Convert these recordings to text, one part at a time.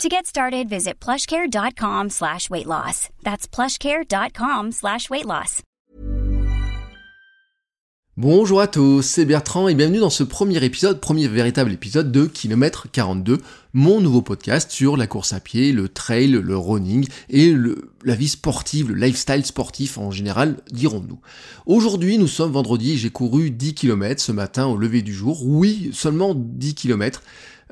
To get started, visit plushcare.com slash weight loss. That's plushcare.com slash weight loss. Bonjour à tous, c'est Bertrand et bienvenue dans ce premier épisode, premier véritable épisode de Kilomètre 42, mon nouveau podcast sur la course à pied, le trail, le running et la vie sportive, le lifestyle sportif en général, dirons-nous. Aujourd'hui, nous sommes vendredi, j'ai couru 10 km ce matin au lever du jour. Oui, seulement 10 km.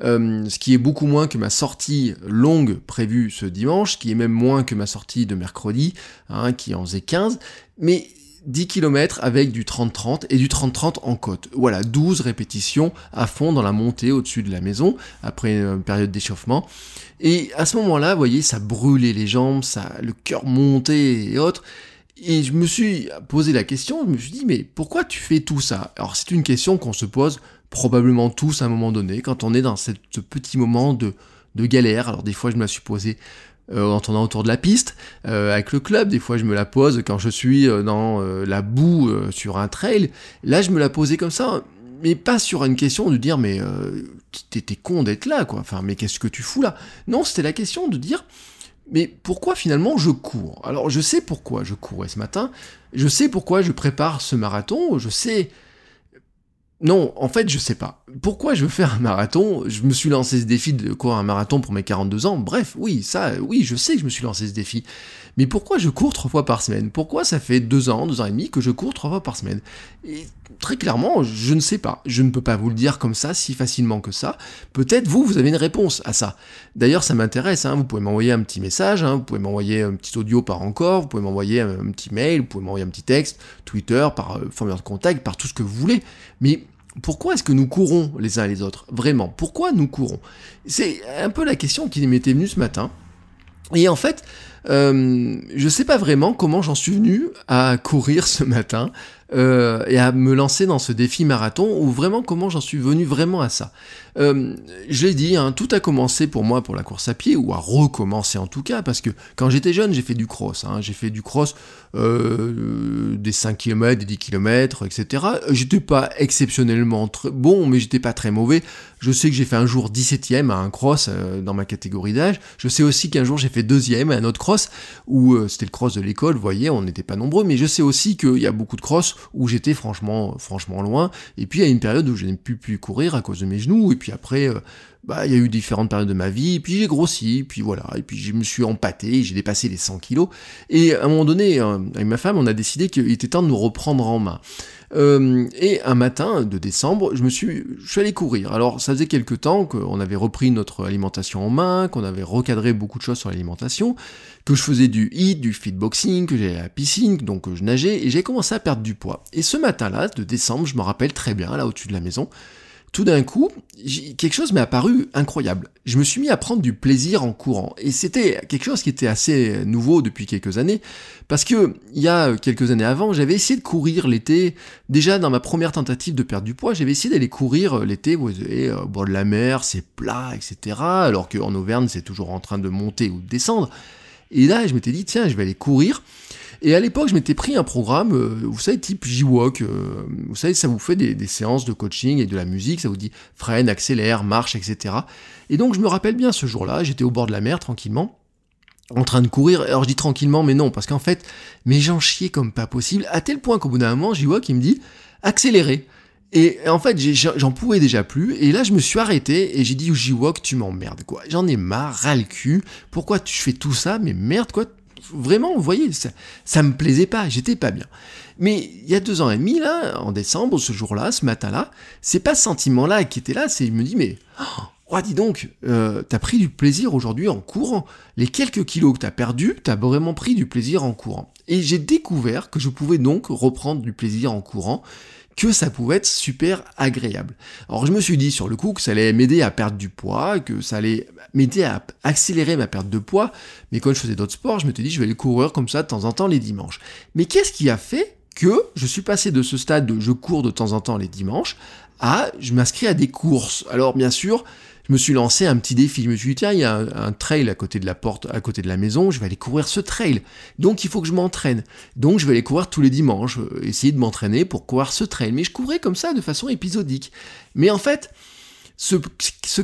Euh, ce qui est beaucoup moins que ma sortie longue prévue ce dimanche, qui est même moins que ma sortie de mercredi, hein, qui en faisait 15, mais 10 km avec du 30-30 et du 30-30 en côte. Voilà, 12 répétitions à fond dans la montée au-dessus de la maison, après une période d'échauffement. Et à ce moment-là, vous voyez, ça brûlait les jambes, ça, le cœur montait et autres. Et je me suis posé la question, je me suis dit, mais pourquoi tu fais tout ça? Alors c'est une question qu'on se pose probablement tous à un moment donné, quand on est dans ce petit moment de, de galère. Alors des fois je me la suis posé euh, en tournant autour de la piste, euh, avec le club, des fois je me la pose quand je suis euh, dans la boue sur un trail. Là je me la posais comme ça, mais pas sur une question de dire mais t'étais con d'être là quoi, enfin mais qu'est-ce que tu fous là? Non, c'était la question de dire mais pourquoi finalement je cours? Alors je sais pourquoi je courais ce matin, je sais pourquoi je prépare ce marathon, je sais non, en fait, je sais pas. Pourquoi je veux faire un marathon? Je me suis lancé ce défi de courir un marathon pour mes 42 ans. Bref, oui, ça, oui, je sais que je me suis lancé ce défi. Mais pourquoi je cours trois fois par semaine? Pourquoi ça fait deux ans, deux ans et demi que je cours trois fois par semaine? Et très clairement, je ne sais pas. Je ne peux pas vous le dire comme ça, si facilement que ça. Peut-être vous, vous avez une réponse à ça. D'ailleurs, ça m'intéresse. Hein. Vous pouvez m'envoyer un petit message, hein. vous pouvez m'envoyer un petit audio par encore, vous pouvez m'envoyer un, petit mail, vous pouvez m'envoyer un petit texte, Twitter, par euh, formulaire de contact, par tout ce que vous voulez. Mais pourquoi est-ce que nous courons les uns les autres? Vraiment, pourquoi nous courons? C'est un peu la question qui m'était venue ce matin. Et en fait, euh, je sais pas vraiment comment j'en suis venu à courir ce matin euh, et à me lancer dans ce défi marathon ou vraiment comment j'en suis venu vraiment à ça. Euh, je l'ai dit, hein, tout a commencé pour moi pour la course à pied ou à recommencer en tout cas parce que quand j'étais jeune j'ai fait du cross, hein, j'ai fait du cross euh, des 5 km, des 10 km, etc. J'étais pas exceptionnellement bon mais j'étais pas très mauvais. Je sais que j'ai fait un jour 17ème à un cross euh, dans ma catégorie d'âge. Je sais aussi qu'un jour j'ai fait deuxième à un autre cross où c'était le cross de l'école, vous voyez, on n'était pas nombreux, mais je sais aussi qu'il y a beaucoup de cross où j'étais franchement, franchement loin. Et puis il y a une période où je n'ai plus pu courir à cause de mes genoux. Et puis après, euh, bah il y a eu différentes périodes de ma vie. Et puis j'ai grossi. Puis voilà. Et puis je me suis empâté. J'ai dépassé les 100 kilos. Et à un moment donné, euh, avec ma femme, on a décidé qu'il était temps de nous reprendre en main. Euh, et un matin de décembre, je me suis, je suis allé courir. Alors, ça faisait quelques temps qu'on avait repris notre alimentation en main, qu'on avait recadré beaucoup de choses sur l'alimentation, que je faisais du hit, du fitboxing, que j'allais à la piscine, donc je nageais, et j'ai commencé à perdre du poids. Et ce matin-là, de décembre, je me rappelle très bien, là au-dessus de la maison, tout d'un coup, quelque chose m'est apparu incroyable. Je me suis mis à prendre du plaisir en courant. Et c'était quelque chose qui était assez nouveau depuis quelques années. Parce que, il y a quelques années avant, j'avais essayé de courir l'été. Déjà, dans ma première tentative de perdre du poids, j'avais essayé d'aller courir l'été, vous voyez, au bord de la mer, c'est plat, etc. Alors qu'en Auvergne, c'est toujours en train de monter ou de descendre. Et là, je m'étais dit, tiens, je vais aller courir. Et à l'époque, je m'étais pris un programme, euh, vous savez, type J-Walk. Euh, vous savez, ça vous fait des, séances de coaching et de la musique, ça vous dit freine, accélère, marche, etc. Et donc, je me rappelle bien ce jour-là, j'étais au bord de la mer tranquillement en train de courir. Alors je dis tranquillement, mais non, parce qu'en fait, mes gens chiaient comme pas possible, à tel point qu'au bout d'un moment, J-Walk, il me dit accélérer. Et en fait, j'en pouvais déjà plus. Et là, je me suis arrêté et j'ai dit, J-Walk, tu m'emmerdes, quoi. J'en ai marre, ras le cul. Pourquoi tu fais tout ça? Mais merde, quoi vraiment, vous voyez, ça, ça me plaisait pas, j'étais pas bien. Mais il y a deux ans et demi, là, en décembre, ce jour-là, ce matin-là, c'est pas ce sentiment-là qui était là, c'est, il me dit, mais, oh dis donc, euh, t'as pris du plaisir aujourd'hui en courant. Les quelques kilos que t'as perdus, t'as vraiment pris du plaisir en courant. Et j'ai découvert que je pouvais donc reprendre du plaisir en courant, que ça pouvait être super agréable. Alors je me suis dit sur le coup que ça allait m'aider à perdre du poids, que ça allait m'aider à accélérer ma perte de poids, mais quand je faisais d'autres sports, je me suis dit je vais aller courir comme ça de temps en temps les dimanches. Mais qu'est-ce qui a fait que je suis passé de ce stade de je cours de temps en temps les dimanches à je m'inscris à des courses? Alors bien sûr, je me suis lancé un petit défi. Je me suis dit, tiens, il y a un, trail à côté de la porte, à côté de la maison, je vais aller courir ce trail. Donc il faut que je m'entraîne. Donc je vais aller courir tous les dimanches, euh, essayer de m'entraîner pour courir ce trail. Mais je courais comme ça de façon épisodique. Mais en fait, ce,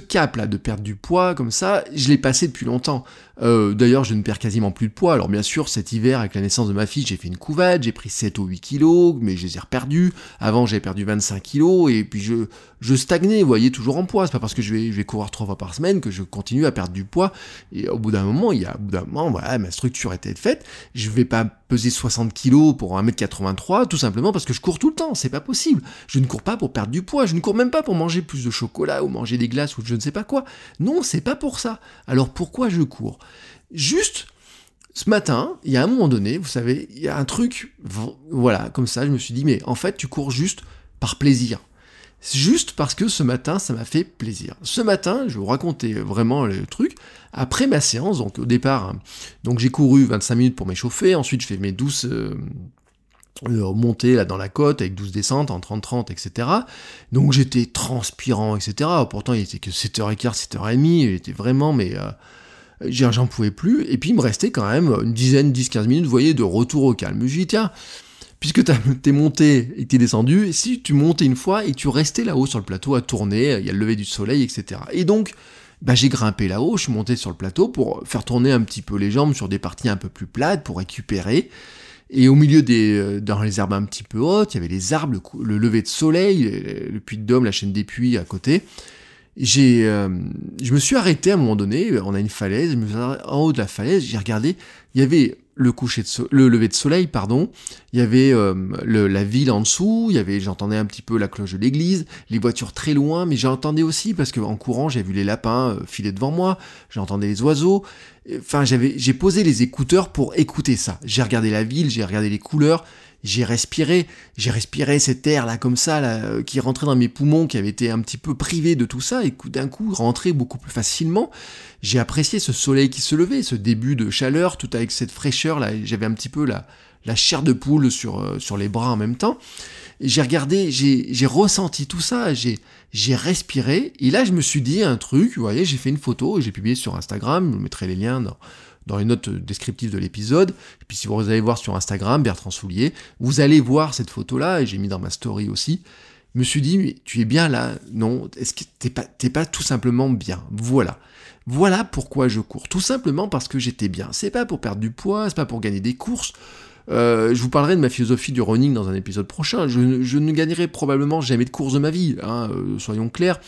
cap-là de perdre du poids comme ça, je l'ai passé depuis longtemps. Euh, d'ailleurs, je ne perds quasiment plus de poids. Alors bien sûr, cet hiver, avec la naissance de ma fille, j'ai fait une couvade, j'ai pris 7 ou 8 kilos, mais je les ai reperdus. Avant, j'avais perdu 25 kilos, et puis je, stagnais, vous voyez, toujours en poids. C'est pas parce que je vais, courir trois fois par semaine que je continue à perdre du poids. Et au bout d'un moment, il y a, au bout d'un moment, voilà, ma structure était faite. Je vais pas peser 60 kilos pour 1m83, tout simplement parce que je cours tout le temps, c'est pas possible. Je ne cours pas pour perdre du poids, je ne cours même pas pour manger plus de chocolat ou manger des glaces ou je ne sais pas quoi. Non, c'est pas pour ça. Alors pourquoi je cours? Juste, ce matin, il y a un moment donné, vous savez, il y a un truc, voilà, comme ça, je me suis dit, mais en fait, tu cours juste par plaisir. Juste parce que ce matin, ça m'a fait plaisir. Ce matin, je vais vous raconter vraiment le truc. Après ma séance, donc au départ, donc j'ai couru 25 minutes pour m'échauffer, ensuite je fais mes douces euh, euh, montées là dans la côte avec 12 descentes en 30-30, etc. Donc j'étais transpirant, etc. Pourtant il était que 7h15, 7h30, j'étais vraiment, mais euh, j'en pouvais plus. Et puis il me restait quand même une dizaine, 10-15 minutes, voyez, de retour au calme. Je me dit, tiens, puisque t'es monté et t'es descendu, si tu montais une fois et tu restais là-haut sur le plateau à tourner, il y a le lever du soleil, etc. Et donc, bah, j'ai grimpé là-haut, je suis monté sur le plateau pour faire tourner un petit peu les jambes sur des parties un peu plus plates, pour récupérer. Et au milieu des, euh, dans les herbes un petit peu hautes, il y avait les arbres, le, lever de soleil, le puits de Dôme, la chaîne des puits à côté. J'ai, euh, je me suis arrêté à un moment donné, on a une falaise, en haut de la falaise, j'ai regardé, il y avait le coucher de le lever de soleil, pardon. Il y avait euh, la ville en dessous, il y avait, j'entendais un petit peu la cloche de l'église, les voitures très loin, mais j'entendais aussi parce que en courant, j'ai vu les lapins euh, filer devant moi, j'entendais les oiseaux. Enfin, j'avais, j'ai posé les écouteurs pour écouter ça. J'ai regardé la ville, j'ai regardé les couleurs, j'ai respiré, j'ai respiré cet air là comme ça euh, qui rentrait dans mes poumons, qui avait été un petit peu privé de tout ça, et d'un coup rentrait beaucoup plus facilement. J'ai apprécié ce soleil qui se levait, ce début de chaleur, tout avec cette fraîcheur là. J'avais un petit peu la, la chair de poule sur, euh, sur les bras en même temps. J'ai regardé, j'ai ressenti tout ça, j'ai respiré, et là je me suis dit un truc, vous voyez, j'ai fait une photo, j'ai publié sur Instagram, je mettrai les liens dans, dans les notes descriptives de l'épisode. Puis si vous allez voir sur Instagram, Bertrand Soulier, vous allez voir cette photo-là, et j'ai mis dans ma story aussi. Me suis dit, tu es bien là Non, est-ce que t'es pas, pas tout simplement bien? Voilà. Voilà pourquoi je cours. Tout simplement parce que j'étais bien. C'est pas pour perdre du poids, c'est pas pour gagner des courses. Euh, je vous parlerai de ma philosophie du running dans un épisode prochain. Je, ne gagnerai probablement jamais de course de ma vie, hein, euh, soyons clairs.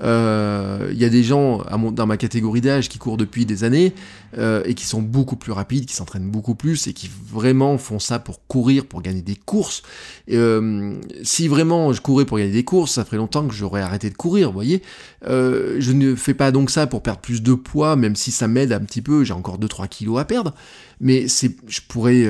Il euh, y a des gens dans ma catégorie d'âge qui courent depuis des années euh, et qui sont beaucoup plus rapides, qui s'entraînent beaucoup plus et qui vraiment font ça pour courir, pour gagner des courses. Euh, si vraiment je courais pour gagner des courses, ça ferait longtemps que j'aurais arrêté de courir, vous voyez. je ne fais pas donc ça pour perdre plus de poids, même si ça m'aide un petit peu, j'ai encore 2-3 kilos à perdre. Mais je pourrais,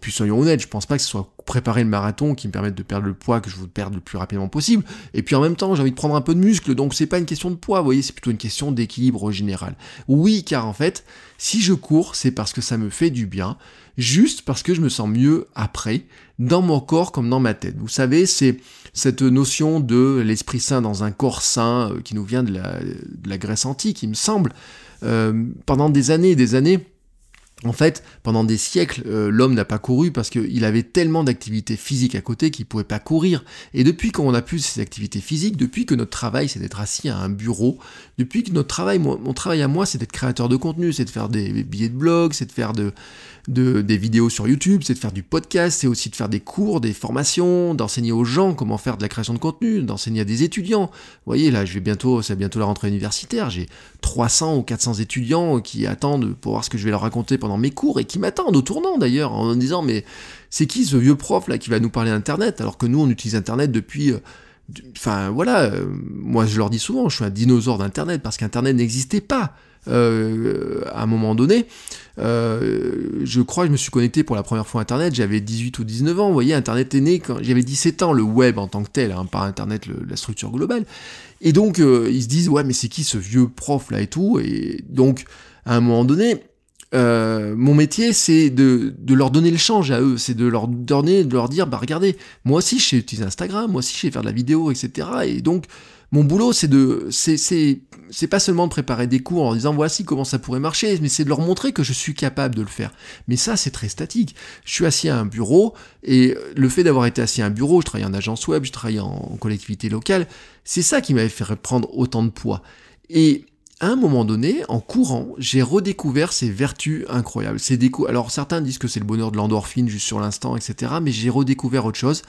puis soyons honnêtes, je pense pas que ce soit préparer le marathon qui me permette de perdre le poids que je veux perdre le plus rapidement possible. Et puis en même temps, j'ai envie de prendre un peu de muscle, donc c'est pas une question de poids, vous voyez, c'est plutôt une question d'équilibre général. Oui, car en fait, si je cours, c'est parce que ça me fait du bien, juste parce que je me sens mieux après, dans mon corps comme dans ma tête. Vous savez, c'est cette notion de l'esprit sain dans un corps sain euh, qui nous vient de la, de la Grèce antique, il me semble. Euh, pendant des années et des années, en fait, pendant des siècles, euh, l'homme n'a pas couru parce qu'il avait tellement d'activités physiques à côté qu'il ne pouvait pas courir. Et depuis qu'on a plus ces activités physiques, depuis que notre travail c'est d'être assis à un bureau, depuis que notre travail, mon travail à moi c'est d'être créateur de contenu, c'est de faire des billets de blog, c'est de faire de, de, des vidéos sur YouTube, c'est de faire du podcast, c'est aussi de faire des cours, des formations, d'enseigner aux gens comment faire de la création de contenu, d'enseigner à des étudiants. Vous voyez, là, je vais bientôt, c'est bientôt la rentrée universitaire, j'ai 300 ou 400 étudiants qui attendent pour voir ce que je vais leur raconter pendant mes cours et qui m'attendent au tournant d'ailleurs en disant mais c'est qui ce vieux prof là qui va nous parler Internet alors que nous on utilise Internet depuis euh, Enfin voilà, euh, moi je leur dis souvent, je suis un dinosaure d'Internet parce qu'Internet n'existait pas. Euh, à un moment donné, je crois que je me suis connecté pour la première fois à Internet, j'avais 18 ou 19 ans, vous voyez, Internet est né quand j'avais 17 ans, le web en tant que tel, hein, pas Internet, la structure globale. Et donc, ils se disent, ouais, mais c'est qui ce vieux prof là et tout Et donc, à un moment donné, euh, mon métier, c'est de, de, leur donner le change à eux, c'est de leur donner, de leur dire, bah regardez, moi aussi je sais utiliser Instagram, moi aussi je sais faire de la vidéo, etc. Et donc, mon boulot, c'est de, c'est, pas seulement de préparer des cours en disant voici comment ça pourrait marcher, mais c'est de leur montrer que je suis capable de le faire. Mais ça, c'est très statique. Je suis assis à un bureau et le fait d'avoir été assis à un bureau, je travaille en agence web, je travaille en collectivité locale, c'est ça qui m'avait fait prendre autant de poids. Et à un moment donné, en courant, j'ai redécouvert ces vertus incroyables. Ces décou Alors certains disent que c'est le bonheur de l'endorphine juste sur l'instant, etc. Mais j'ai redécouvert autre chose.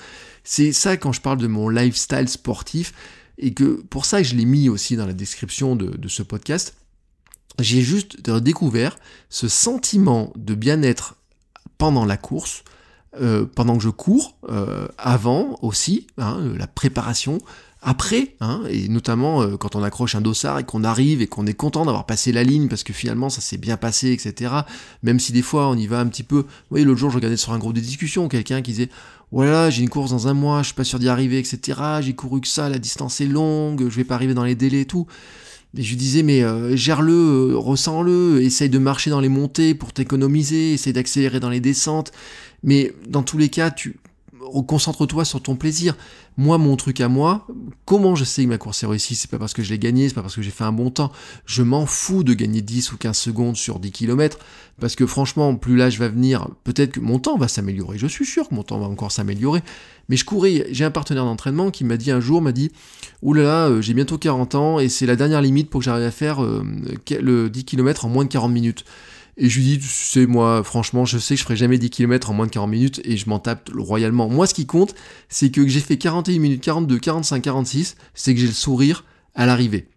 C'est ça quand je parle de mon lifestyle sportif, et que pour ça je l'ai mis aussi dans la description de, ce podcast. J'ai juste découvert ce sentiment de bien-être pendant la course, euh, pendant que je cours, euh, avant aussi, hein, la préparation, après, hein, et notamment euh, quand on accroche un dossard et qu'on arrive et qu'on est content d'avoir passé la ligne parce que finalement ça s'est bien passé, etc. Même si des fois on y va un petit peu. Vous voyez, l'autre jour je regardais sur un groupe de discussion quelqu'un qui disait voilà, j'ai une course dans un mois, je suis pas sûr d'y arriver, etc. J'ai couru que ça, la distance est longue, je vais pas arriver dans les délais et tout. Et je lui disais, mais euh, gère-le, euh, ressens-le, essaye de marcher dans les montées pour t'économiser, essaye d'accélérer dans les descentes. Mais dans tous les cas, tu, concentre-toi sur ton plaisir. Moi, mon truc à moi, comment je sais que ma course est réussie C'est pas parce que je l'ai gagné, c'est pas parce que j'ai fait un bon temps. Je m'en fous de gagner 10 ou 15 secondes sur 10 km, parce que franchement, plus l'âge va venir, peut-être que mon temps va s'améliorer. Je suis sûr que mon temps va encore s'améliorer. Mais je courais, j'ai un partenaire d'entraînement qui m'a dit un jour, m'a dit, oulala, là là, euh, j'ai bientôt 40 ans et c'est la dernière limite pour que j'arrive à faire euh, le 10 km en moins de 40 minutes. Et je lui dis, tu sais, moi, franchement, je sais que je ferai jamais 10 km en moins de 40 minutes et je m'en tape royalement. Moi, ce qui compte, c'est que j'ai fait 41 minutes 42, 45, 46, c'est que j'ai le sourire à l'arrivée.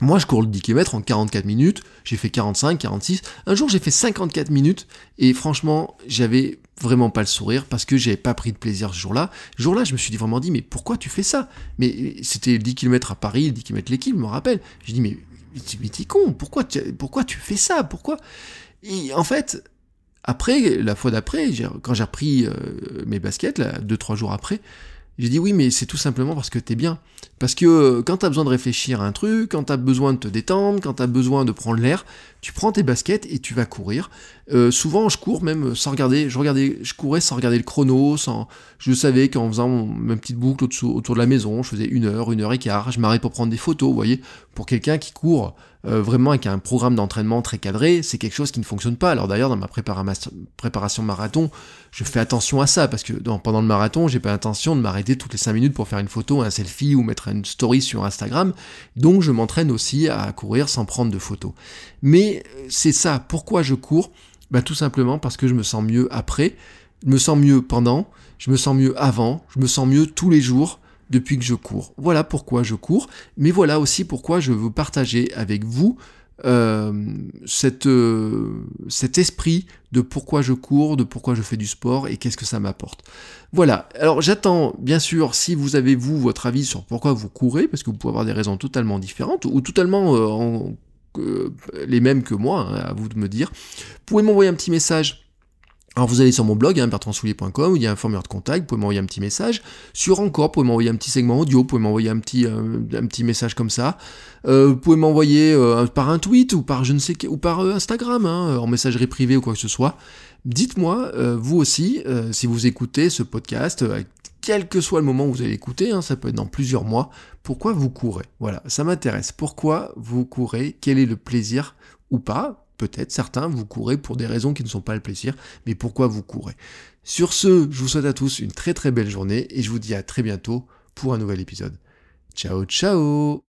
Moi, je cours le 10 km en 44 minutes, j'ai fait 45, 46. Un jour, j'ai fait 54 minutes et franchement, j'avais vraiment pas le sourire parce que j'avais pas pris de plaisir ce jour-là. Ce jour-là, je me suis vraiment dit, mais pourquoi tu fais ça? Mais c'était le 10 km à Paris, le 10 km l'équipe, je me rappelle. J'ai dit, mais mais t'es con, pourquoi tu, pourquoi tu fais ça Pourquoi? Et en fait, après, la fois d'après, quand j'ai repris euh, mes baskets, deux, trois jours après, j'ai dit oui, mais c'est tout simplement parce que t'es bien. Parce que euh, quand t'as besoin de réfléchir à un truc, quand t'as besoin de te détendre, quand t'as besoin de prendre l'air, tu prends tes baskets et tu vas courir. Euh, souvent, je cours même sans regarder, je regardais, je courais sans regarder le chrono, sans, je savais qu'en faisant ma petite boucle autour, de la maison, je faisais une heure, une heure et quart, je m'arrête pour prendre des photos, vous voyez. Pour quelqu'un qui court euh, vraiment avec un programme d'entraînement très cadré, c'est quelque chose qui ne fonctionne pas. Alors d'ailleurs, dans ma préparation marathon, je fais attention à ça, parce que pendant le marathon, j'ai pas l'intention de m'arrêter toutes les 5 minutes pour faire une photo, un selfie ou mettre une story sur Instagram. Donc je m'entraîne aussi à courir sans prendre de photos. Mais euh, c'est ça, pourquoi je cours? Bah, Tout simplement parce que je me sens mieux après, je me sens mieux pendant, je me sens mieux avant, je me sens mieux tous les jours, depuis que je cours. Voilà pourquoi je cours, mais voilà aussi pourquoi je veux partager avec vous euh, euh, cet esprit de pourquoi je cours, de pourquoi je fais du sport et qu'est-ce que ça m'apporte. Voilà, alors j'attends bien sûr si vous avez vous votre avis sur pourquoi vous courez, parce que vous pouvez avoir des raisons totalement différentes ou totalement euh, les mêmes que moi, hein, à vous de me dire. Vous pouvez m'envoyer un petit message alors vous allez sur mon blog, hein, bertrandsoulier.com, il y a un formulaire de contact, vous pouvez m'envoyer un petit message. Sur encore, vous pouvez m'envoyer un petit segment audio, vous pouvez m'envoyer un petit, euh, un petit message comme ça. Euh, vous pouvez m'envoyer euh, par un tweet ou par je ne sais ou par Instagram, hein, en messagerie privée ou quoi que ce soit. Dites-moi, vous aussi, si vous écoutez ce podcast, quel que soit le moment où vous allez écouter, hein, ça peut être dans plusieurs mois, pourquoi vous courez? Voilà, ça m'intéresse. Pourquoi vous courez? Quel est le plaisir ou pas? Peut-être certains, vous courez pour des raisons qui ne sont pas le plaisir, mais pourquoi vous courez? Sur ce, je vous souhaite à tous une très très belle journée et je vous dis à très bientôt pour un nouvel épisode. Ciao ciao